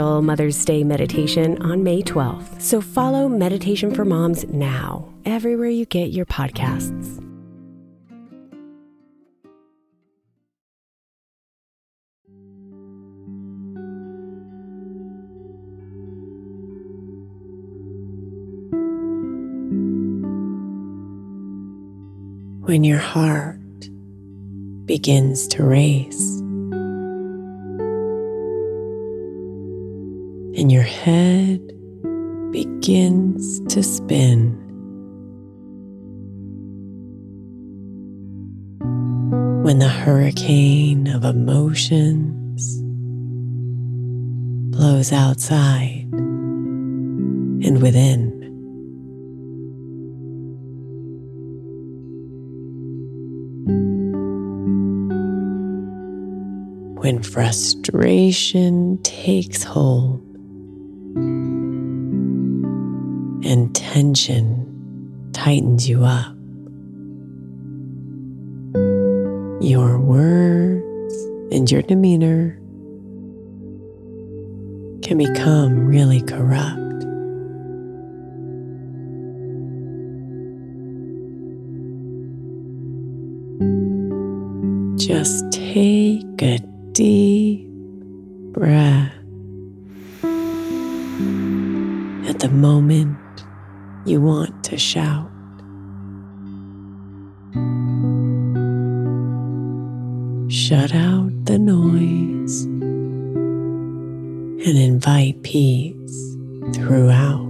Mother's Day meditation on May 12th. So follow Meditation for Moms now, everywhere you get your podcasts. when your heart begins to race and your head begins to spin. When the hurricane of emotions blows outside and within. when frustration takes hold and tension tightens you up. Your words and your demeanor can become really corrupt. Just take a deep breath the moment you want to shout. Shut out the noise and invite peace throughout.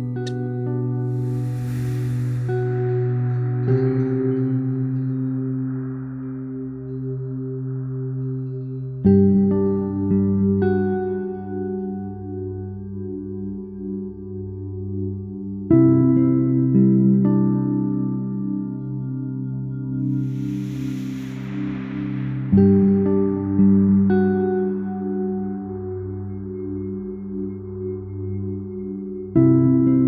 You don't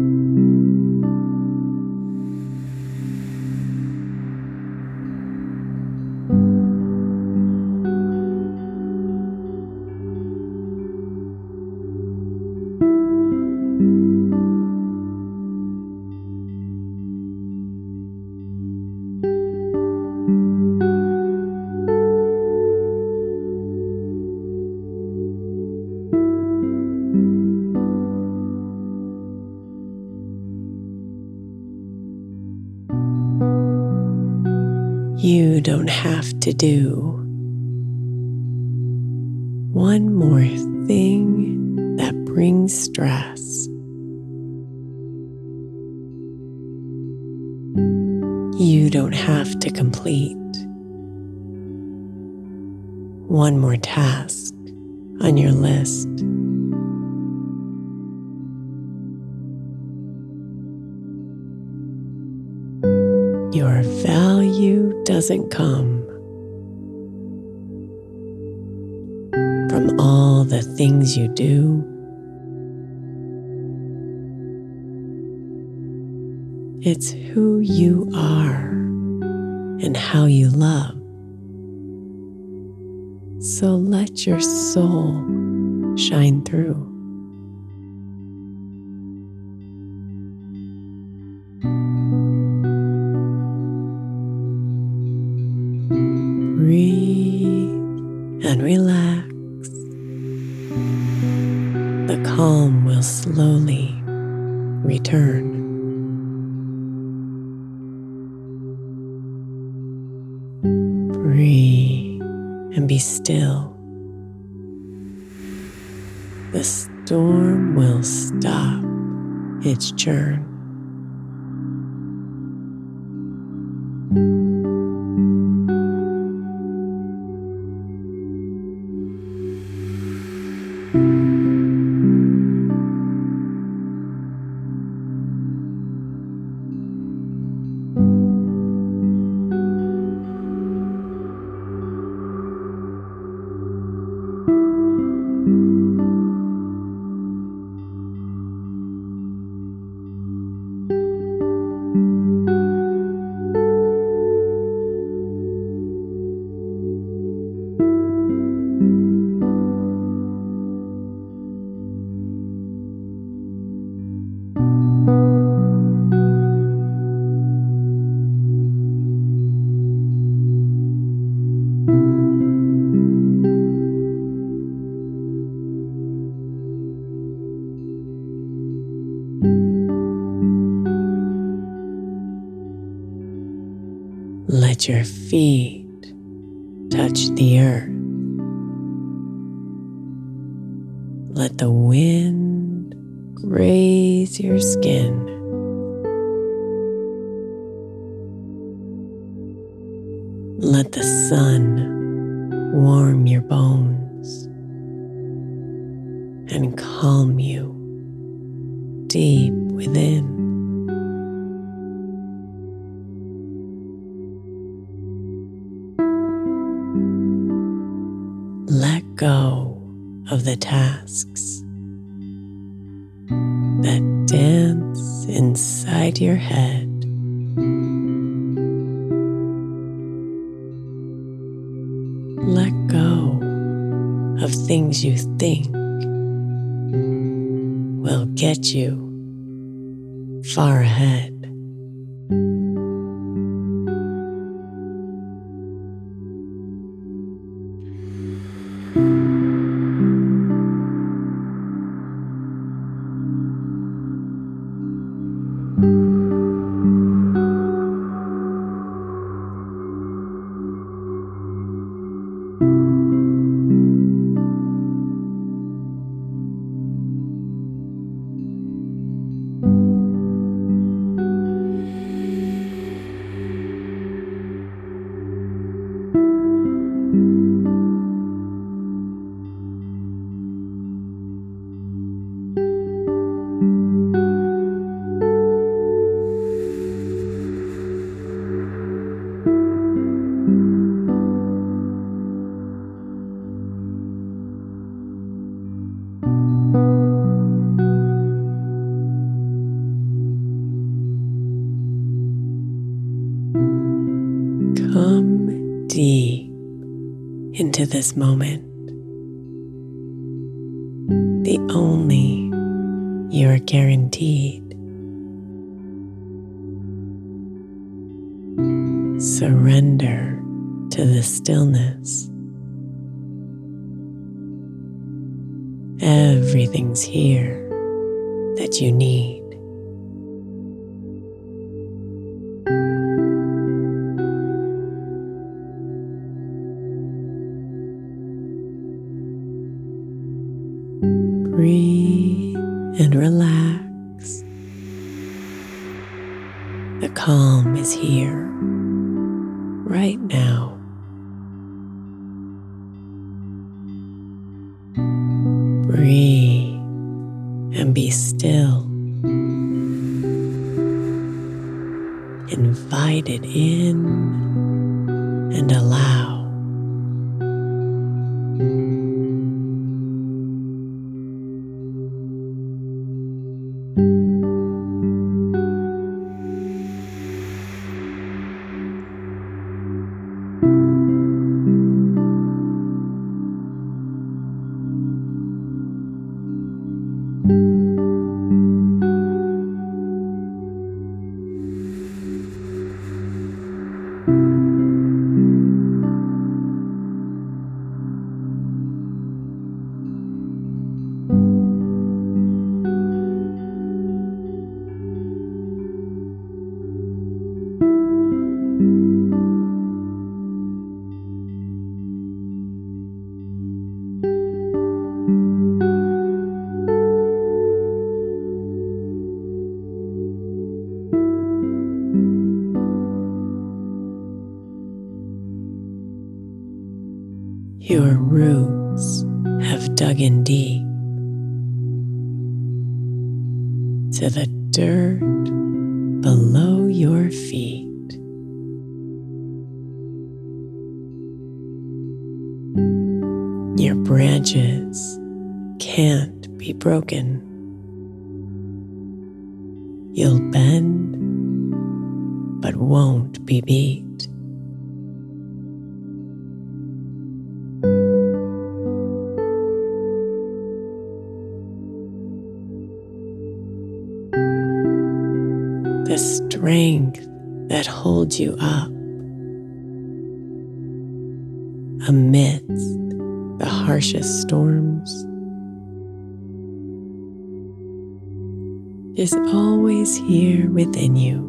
have to do one more thing that brings stress. You don't have to complete one more task on your list. Doesn't come from all the things you do. It's who you are and how you love. So let your soul shine through. Still. The storm will stop its churn. Your feet touch the earth. Let the wind graze your skin. Let the sun warm your bones inside your head. Let go of things you think will get you far ahead. This moment, the only you're guaranteed. Surrender to the stillness. Everything's here that you need. Invite it in and allow. Roots have dug in deep to the dirt The strength that holds you up amidst the harshest storms is always here within you.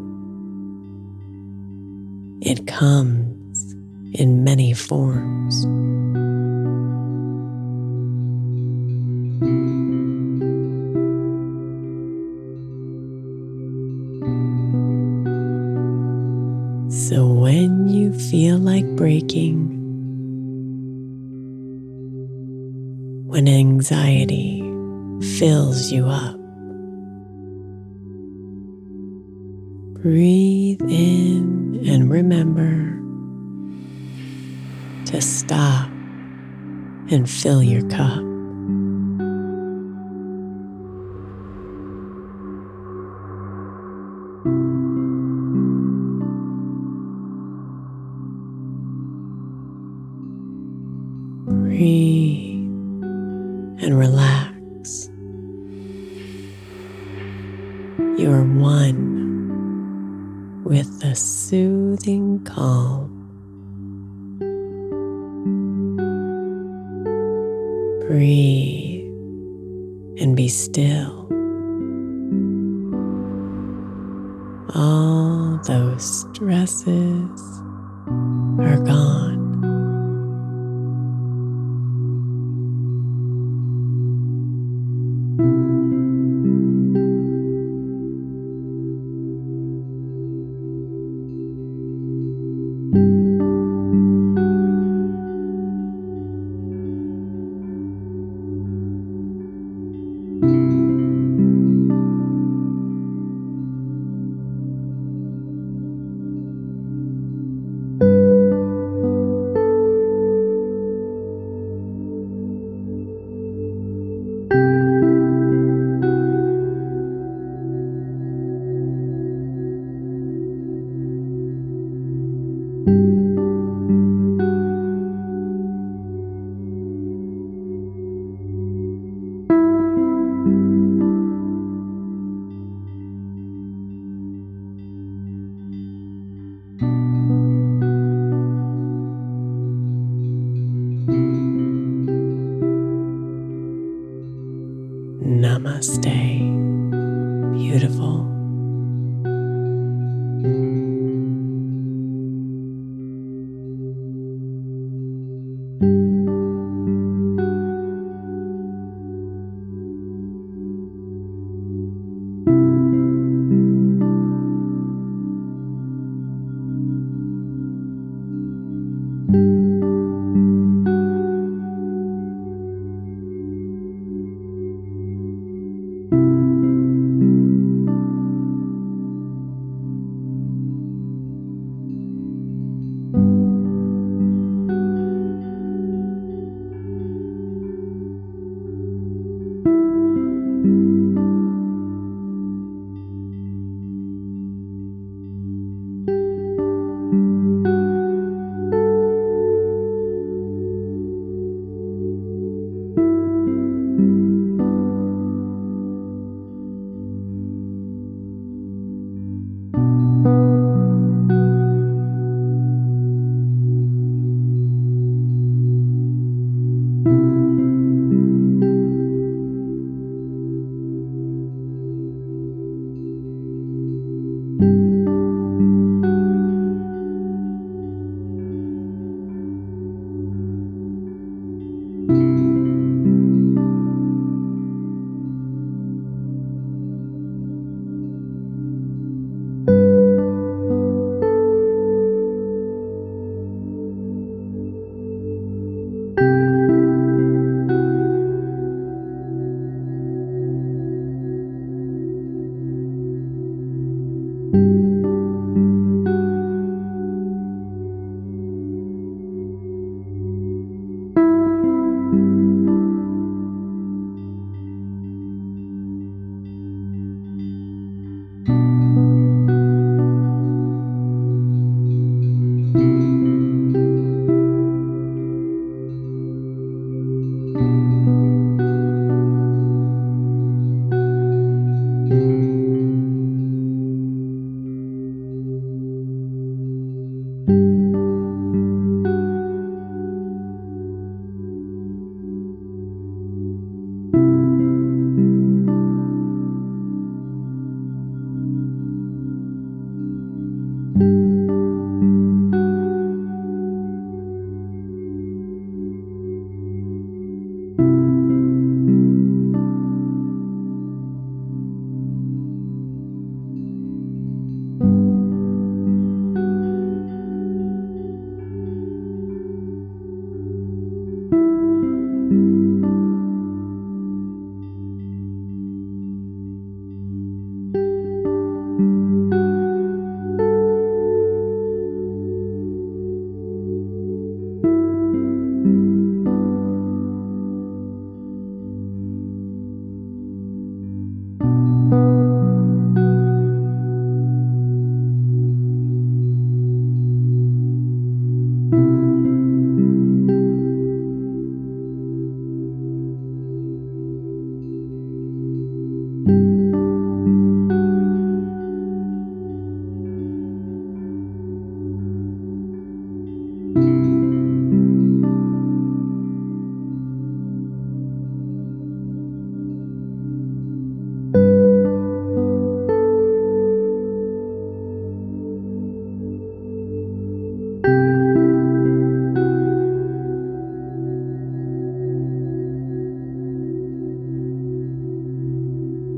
It comes in many forms. Breaking, when anxiety fills you up, breathe in and remember to stop and fill your cup. Breathe and be still. All those stresses are gone.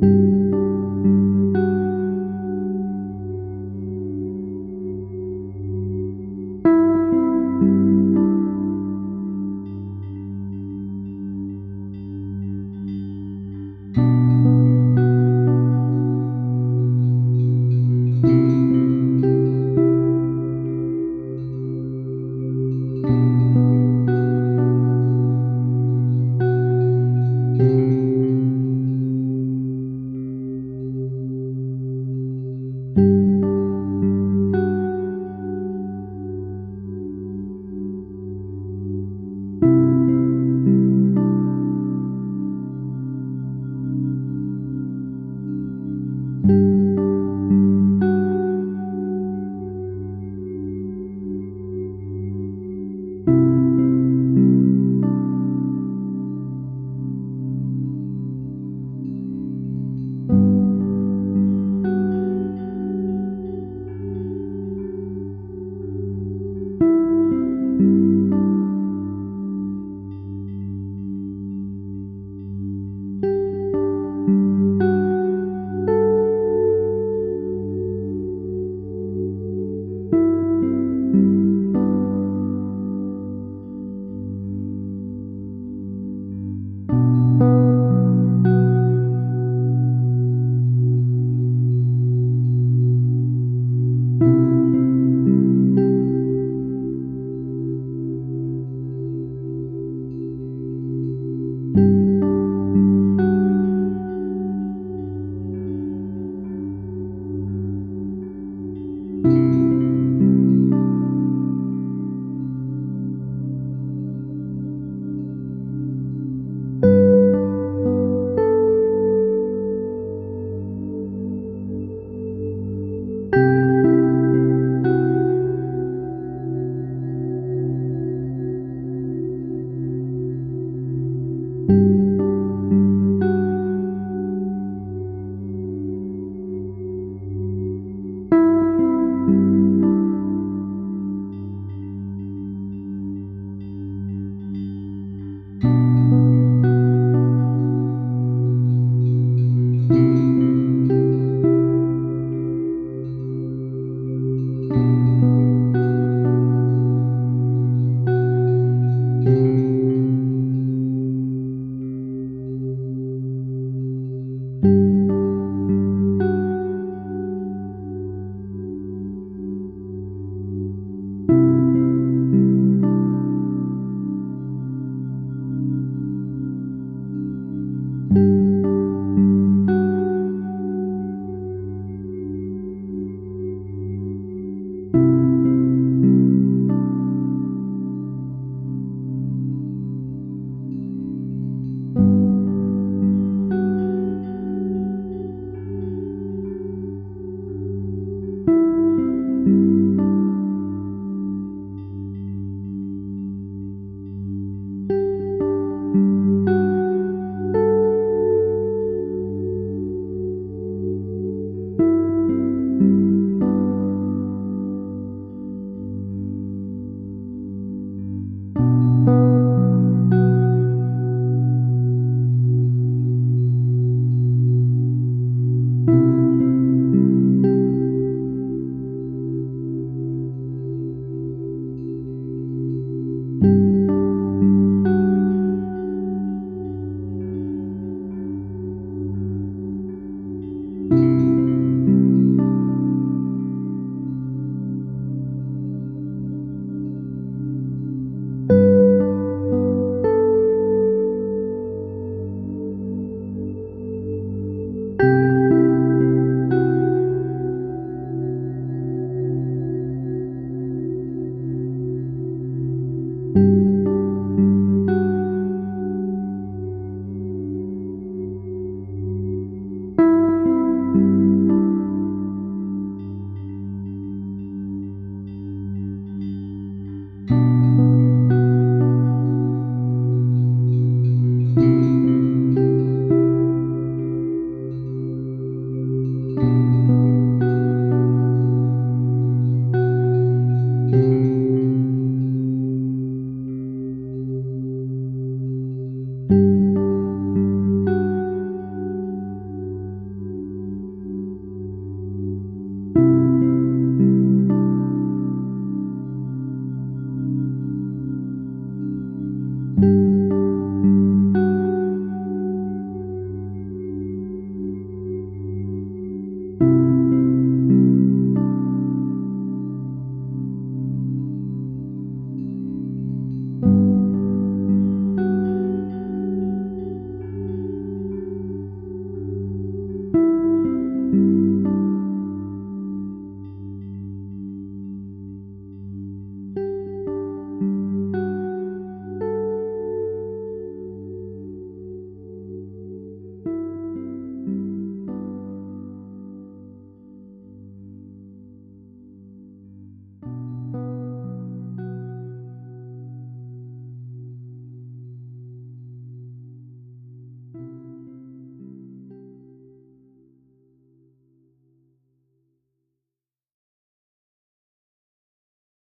thank you thank you